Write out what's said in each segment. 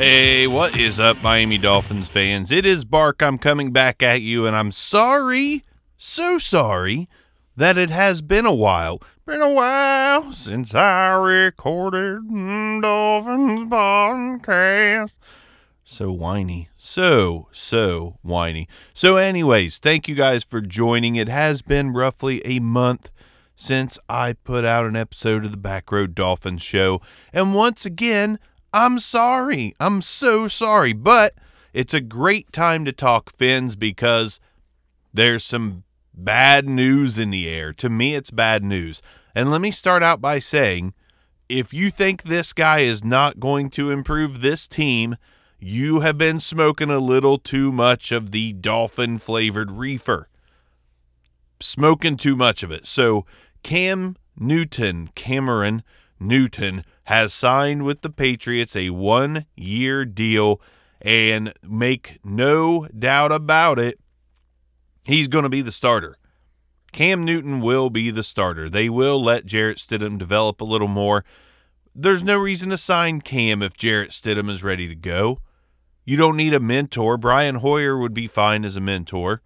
Hey, what is up, Miami Dolphins fans? It is Bark. I'm coming back at you, and I'm sorry, so sorry, that it has been a while. Been a while since I recorded Dolphins podcast. So whiny. So, so whiny. So, anyways, thank you guys for joining. It has been roughly a month since I put out an episode of the Back Row Dolphins show. And once again, I'm sorry. I'm so sorry. But it's a great time to talk fins because there's some bad news in the air. To me, it's bad news. And let me start out by saying if you think this guy is not going to improve this team, you have been smoking a little too much of the dolphin flavored reefer. Smoking too much of it. So, Cam Newton, Cameron Newton, has signed with the Patriots a one year deal. And make no doubt about it, he's going to be the starter. Cam Newton will be the starter. They will let Jarrett Stidham develop a little more. There's no reason to sign Cam if Jarrett Stidham is ready to go. You don't need a mentor. Brian Hoyer would be fine as a mentor.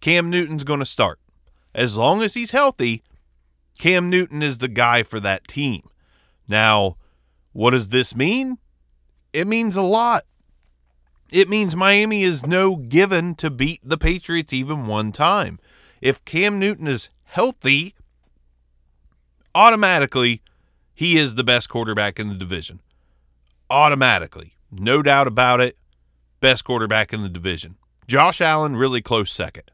Cam Newton's going to start. As long as he's healthy, Cam Newton is the guy for that team. Now, what does this mean? It means a lot. It means Miami is no given to beat the Patriots even one time. If Cam Newton is healthy, automatically he is the best quarterback in the division. Automatically. No doubt about it. Best quarterback in the division. Josh Allen, really close second.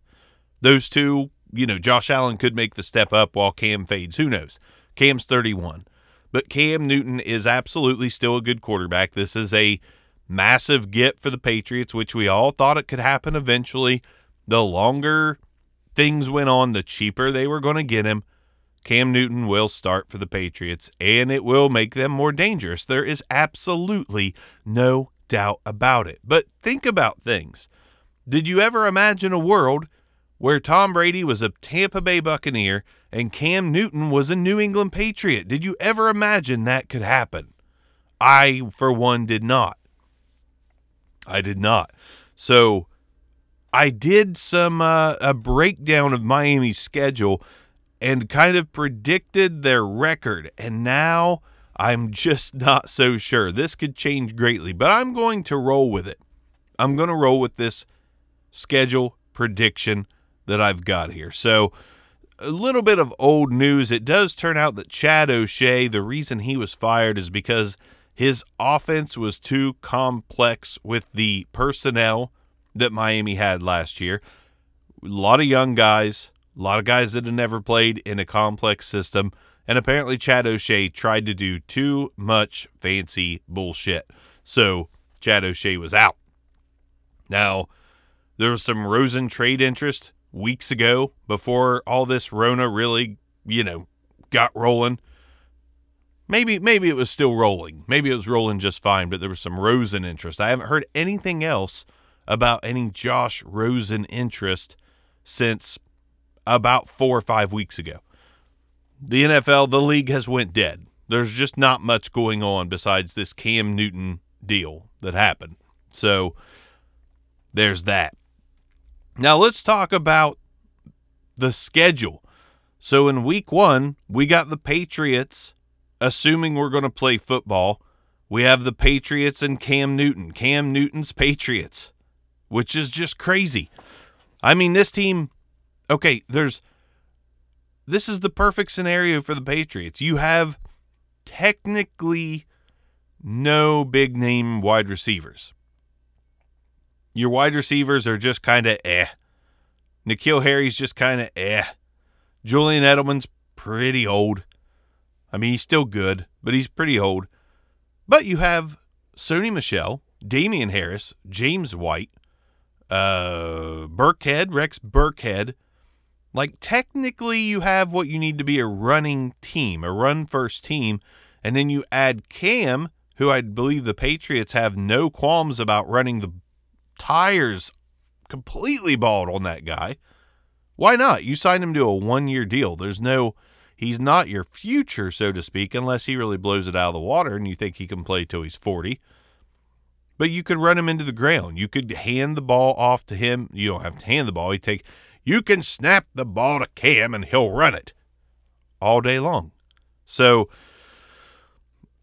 Those two, you know, Josh Allen could make the step up while Cam fades. Who knows? Cam's 31. But Cam Newton is absolutely still a good quarterback. This is a massive get for the Patriots, which we all thought it could happen eventually. The longer things went on, the cheaper they were going to get him. Cam Newton will start for the Patriots, and it will make them more dangerous. There is absolutely no doubt about it. But think about things. Did you ever imagine a world where Tom Brady was a Tampa Bay Buccaneer and Cam Newton was a New England Patriot? Did you ever imagine that could happen? I, for one, did not. I did not. So I did some uh, a breakdown of Miami's schedule and kind of predicted their record. And now I'm just not so sure. This could change greatly, but I'm going to roll with it. I'm going to roll with this schedule prediction that I've got here. So, a little bit of old news. It does turn out that Chad O'Shea, the reason he was fired is because his offense was too complex with the personnel that Miami had last year. A lot of young guys, a lot of guys that had never played in a complex system. And apparently, Chad O'Shea tried to do too much fancy bullshit. So, Chad O'Shea was out. Now, there was some Rosen trade interest weeks ago before all this Rona really, you know, got rolling. Maybe maybe it was still rolling. Maybe it was rolling just fine, but there was some Rosen interest. I haven't heard anything else about any Josh Rosen interest since about 4 or 5 weeks ago. The NFL, the league has went dead. There's just not much going on besides this Cam Newton deal that happened. So there's that. Now let's talk about the schedule. So in week one, we got the Patriots, assuming we're going to play football. We have the Patriots and Cam Newton, Cam Newton's Patriots, which is just crazy. I mean, this team, okay, there's, this is the perfect scenario for the Patriots. You have technically no big name wide receivers. Your wide receivers are just kind of eh. N'Keal Harry's just kind of eh. Julian Edelman's pretty old. I mean, he's still good, but he's pretty old. But you have Sony Michel, Damien Harris, James White, uh, Burkhead, Rex Burkhead. Like, technically, you have what you need to be a running team, a run first team. And then you add Cam, who I believe the Patriots have no qualms about running the tires completely bald on that guy. Why not? You signed him to a one year deal. There's no, he's not your future, so to speak, unless he really blows it out of the water and you think he can play till he's 40. but you could run him into the ground. You could hand the ball off to him. You don't have to hand the ball. You take you can snap the ball to Cam and he'll run it all day long. So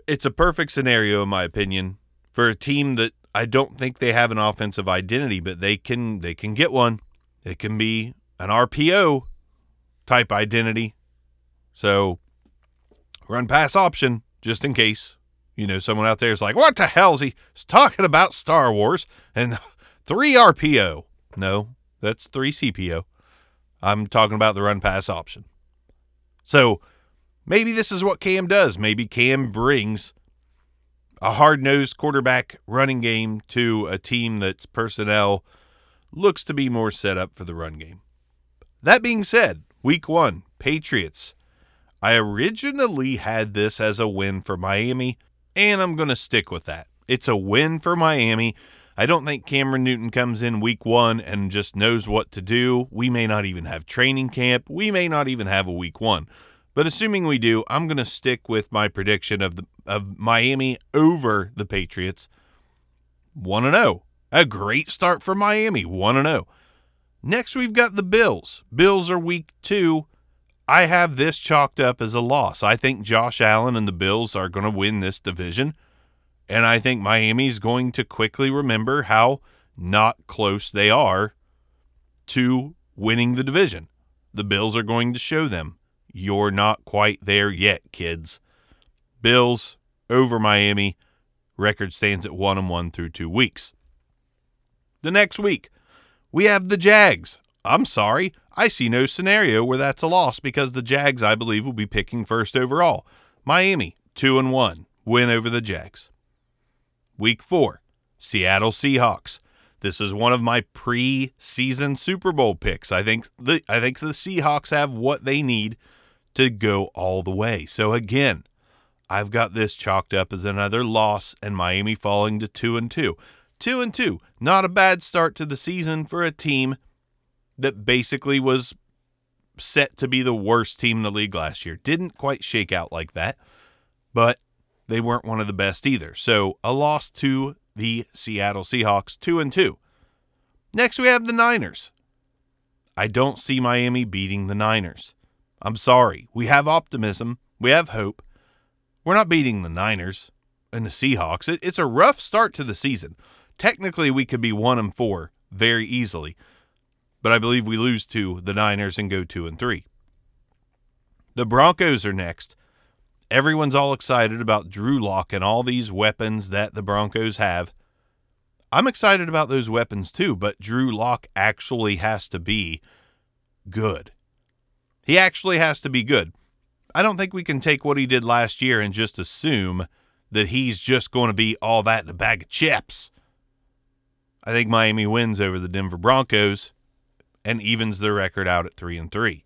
it's a perfect scenario in my opinion for a team that I don't think they have an offensive identity, but they can they can get one. It can be an RPO type identity. So run pass option just in case. You know, someone out there is like, what the hell is he He's talking about Star Wars and three RPO? No, that's three CPO. I'm talking about the run pass option. So maybe this is what Cam does. Maybe Cam brings a hard nosed quarterback running game to a team that's personnel looks to be more set up for the run game. That being said, week one, Patriots. I originally had this as a win for Miami and I'm going to stick with that. It's a win for Miami. I don't think Cameron Newton comes in week one and just knows what to do. We may not even have training camp. We may not even have a week one. But assuming we do, I'm going to stick with my prediction of the of Miami over the Patriots. 1 0. A great start for Miami. 1 0. Next, we've got the Bills. Bills are week two. I have this chalked up as a loss. I think Josh Allen and the Bills are going to win this division. And I think Miami's going to quickly remember how not close they are to winning the division. The Bills are going to show them you're not quite there yet, kids. Bills over Miami. Record stands at 1 and 1 through 2 weeks. The next week, we have the Jags. I'm sorry, I see no scenario where that's a loss because the Jags, I believe, will be picking first overall. Miami, 2 and 1, win over the Jags. Week 4, Seattle Seahawks. This is one of my pre-season Super Bowl picks. I think the I think the Seahawks have what they need to go all the way. So again, I've got this chalked up as another loss and Miami falling to 2 and 2. 2 and 2. Not a bad start to the season for a team that basically was set to be the worst team in the league last year. Didn't quite shake out like that, but they weren't one of the best either. So a loss to the Seattle Seahawks, 2 and 2. Next we have the Niners. I don't see Miami beating the Niners. I'm sorry. We have optimism, we have hope. We're not beating the Niners and the Seahawks. it's a rough start to the season. Technically, we could be 1 and 4 very easily but I believe we lose to the Niners and go two and three. The Broncos are next. Everyone's all excited about Drew Lock and all these weapons that the Broncos have. I'm excited about those weapons too, but Drew Lock actually has to be good. He actually has to be good. I don't think we can take what he did last year and just assume that he's just going to be all that in a bag of chips. I think Miami wins over the Denver Broncos and evens their record out at 3 and 3.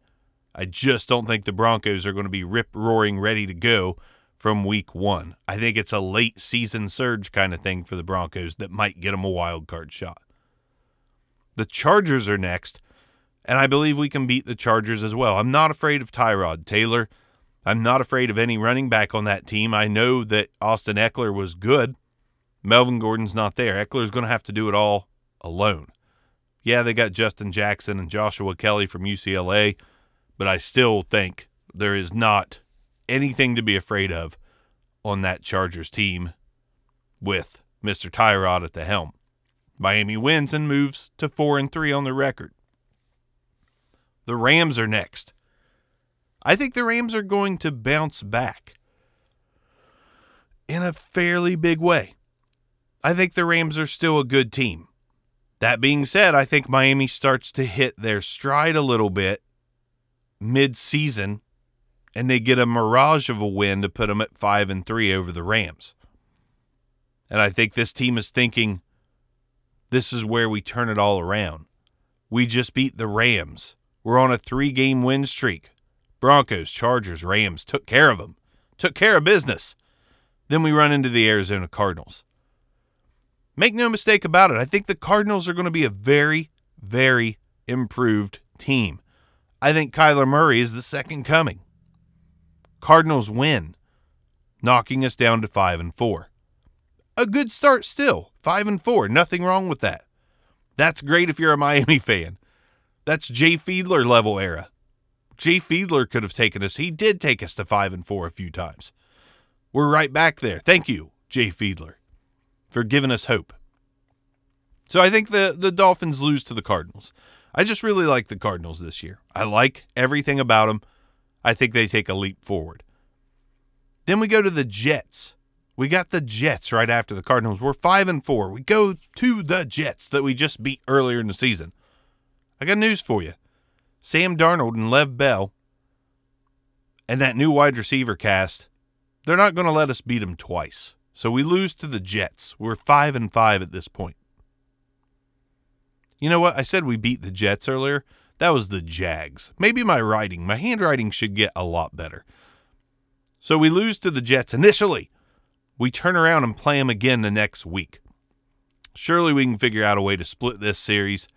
I just don't think the Broncos are going to be rip roaring ready to go from week 1. I think it's a late season surge kind of thing for the Broncos that might get them a wild card shot. The Chargers are next, and I believe we can beat the Chargers as well. I'm not afraid of Tyrod Taylor. I'm not afraid of any running back on that team. I know that Austin Ekeler was good. Melvin Gordon's not there. Ekeler's going to have to do it all alone. Yeah, they got Justin Jackson and Joshua Kelley from UCLA, but I still think there is not anything to be afraid of on that Chargers team with Mr. Tyrod at the helm. Miami wins and moves to 4 and 3 on the record. The Rams are next. I think the Rams are going to bounce back in a fairly big way. I think the Rams are still a good team. That being said, I think Miami starts to hit their stride a little bit mid season and they get a mirage of a win to put them at 5 and 3 over the Rams. And I think this team is thinking this is where we turn it all around. We just beat the Rams. We're on a 3-game win streak. Broncos, Chargers, Rams took care of them. Took care of business. Then we run into the Arizona Cardinals. Make no mistake about it. I think the Cardinals are going to be a very, very improved team. I think Kyler Murray is the second coming. Cardinals win, knocking us down to 5 and 4. A good start still Five and four. Nothing wrong with that. That's great if you're a Miami fan. That's Jay Fiedler level era. Jay Fiedler could have taken us. He did take us to five and four a few times. We're right back there. Thank you, Jay Fiedler, for giving us hope. So I think the, the Dolphins lose to the Cardinals. I just really like the Cardinals this year. I like everything about them. I think they take a leap forward. Then we go to the Jets. We got the Jets right after the Cardinals. We're five and four. We go to the Jets that we just beat earlier in the season. I got news for you. Sam Darnold and Lev Bell and that new wide receiver cast, they're not going to let us beat them twice. So we lose to the Jets. We're five and five at this point. You know what? I said we beat the Jets earlier. That was the Jags. Maybe my writing, my handwriting should get a lot better. So we lose to the Jets initially. We turn around and play them again the next week. Surely we can figure out a way to split this series.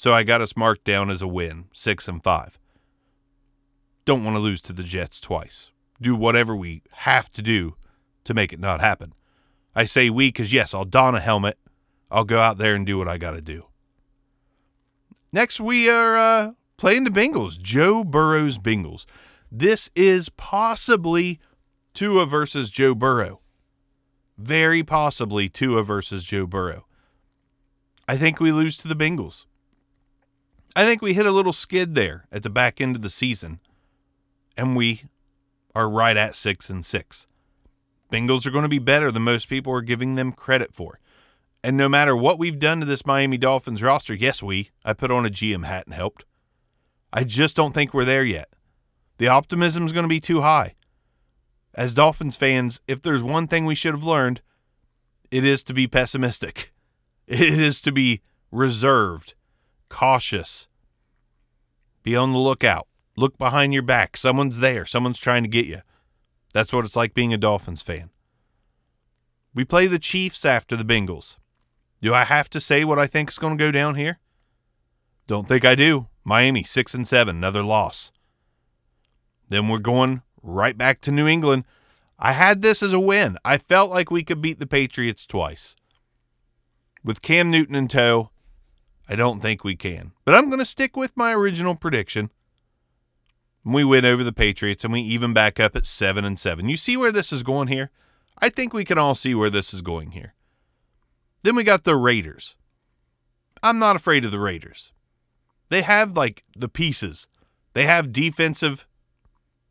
So I got us marked down as a win, 6 and 5. Don't want to lose to the Jets twice. Do whatever we have to do to make it not happen. I say we because, yes, I'll don a helmet. I'll go out there and do what I got to do. Next, we are uh, playing the Bengals, Joe Burrow's Bengals. This is possibly Tua versus Joe Burrow. Very possibly Tua versus Joe Burrow. I think we lose to the Bengals. I think we hit a little skid there at the back end of the season, and we are right at six and six. Bengals are going to be better than most people are giving them credit for. And no matter what we've done to this Miami Dolphins roster, yes, we, I put on a GM hat and helped. I just don't think we're there yet. The optimism is going to be too high. As Dolphins fans, if there's one thing we should have learned, it is to be pessimistic. It is to be reserved, cautious. Be on the lookout. Look behind your back. Someone's there. Someone's trying to get you. That's what it's like being a Dolphins fan. We play the Chiefs after the Bengals. Do I have to say what I think is going to go down here? Don't think I do. Miami, 6 and 7, another loss. Then we're going right back to New England. I had this as a win. I felt like we could beat the Patriots twice. With Cam Newton in tow, I don't think we can. But I'm going to stick with my original prediction. We win over the Patriots and we even back up at 7 and 7. You see where this is going here? I think we can all see where this is going here. Then we got the Raiders. I'm not afraid of the Raiders. They have like the pieces. They have defensive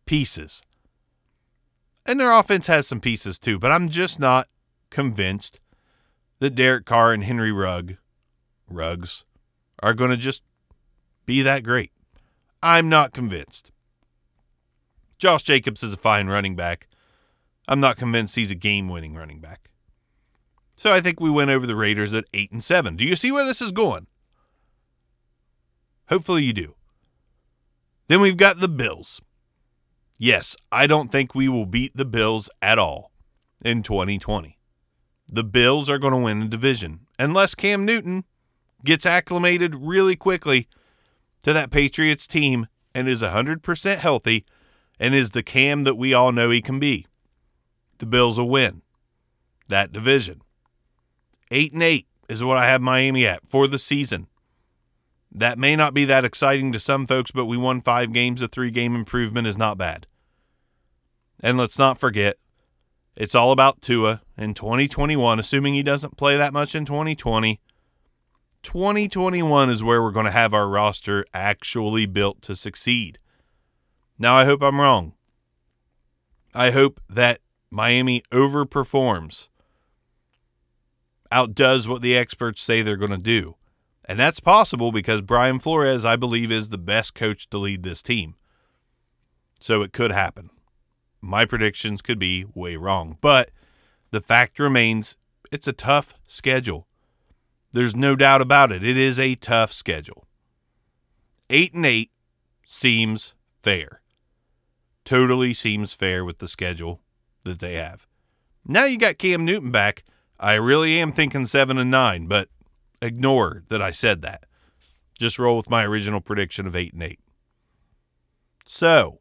pieces. And their offense has some pieces too, but I'm just not convinced that Derek Carr and Henry Rugg, Ruggs, are going to just be that great. I'm not convinced. Josh Jacobs is a fine running back. I'm not convinced he's a game winning running back. So I think we went over the Raiders at 8 and 7. Do you see where this is going? Hopefully you do. Then we've got the Bills. Yes, I don't think we will beat the Bills at all in 2020. The Bills are going to win the division unless Cam Newton gets acclimated really quickly to that Patriots team and is 100% healthy and is the Cam that we all know he can be. The Bills will win that division. 8 and 8 is what I have Miami at for the season. That may not be that exciting to some folks, but we won five games. A three game improvement is not bad. And let's not forget, it's all about Tua in 2021, assuming he doesn't play that much in 2020. 2021 is where we're going to have our roster actually built to succeed. Now, I hope I'm wrong. I hope that Miami overperforms, outdoes what the experts say they're going to do. And that's possible because Brian Flores, I believe, is the best coach to lead this team. So it could happen. My predictions could be way wrong. But the fact remains it's a tough schedule. There's no doubt about it. It is a tough schedule. 8 and 8 seems fair. Totally seems fair with the schedule that they have. Now you got Cam Newton back. I really am thinking 7 and 9, but ignore that I said that. Just roll with my original prediction of 8 and 8. So,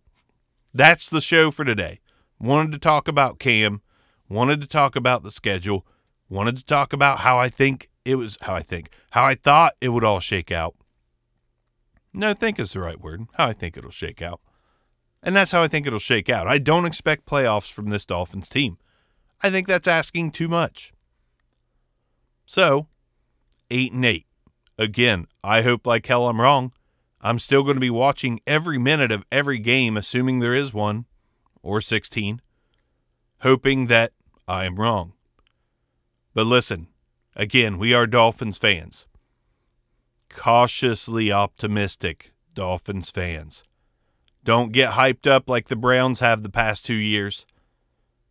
that's the show for today. Wanted to talk about Cam, wanted to talk about the schedule, wanted to talk about how I think it was, how I think, how I thought it would all shake out. No, think is the right word. How I think it'll shake out. And that's how I think it'll shake out. I don't expect playoffs from this Dolphins team. I think that's asking too much. So, 8 and 8. Again, I hope like hell I'm wrong. I'm still going to be watching every minute of every game, assuming there is one, or 16, hoping that I am wrong. But listen, again, we are Dolphins fans. Cautiously optimistic Dolphins fans. Don't get hyped up like the Browns have the past two years.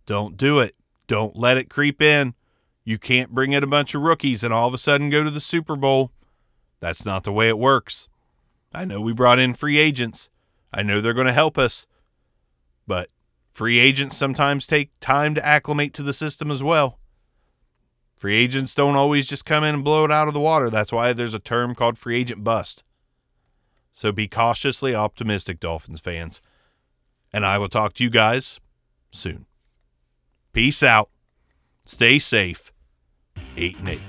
Don't do it. Don't let it creep in. You can't bring in a bunch of rookies and all of a sudden go to the Super Bowl. That's not the way it works. I know we brought in free agents. I know they're going to help us. But free agents sometimes take time to acclimate to the system as well. Free agents don't always just come in and blow it out of the water. That's why there's a term called free agent bust. So be cautiously optimistic, Dolphins fans. And I will talk to you guys soon. Peace out. Stay safe. 8 and 8.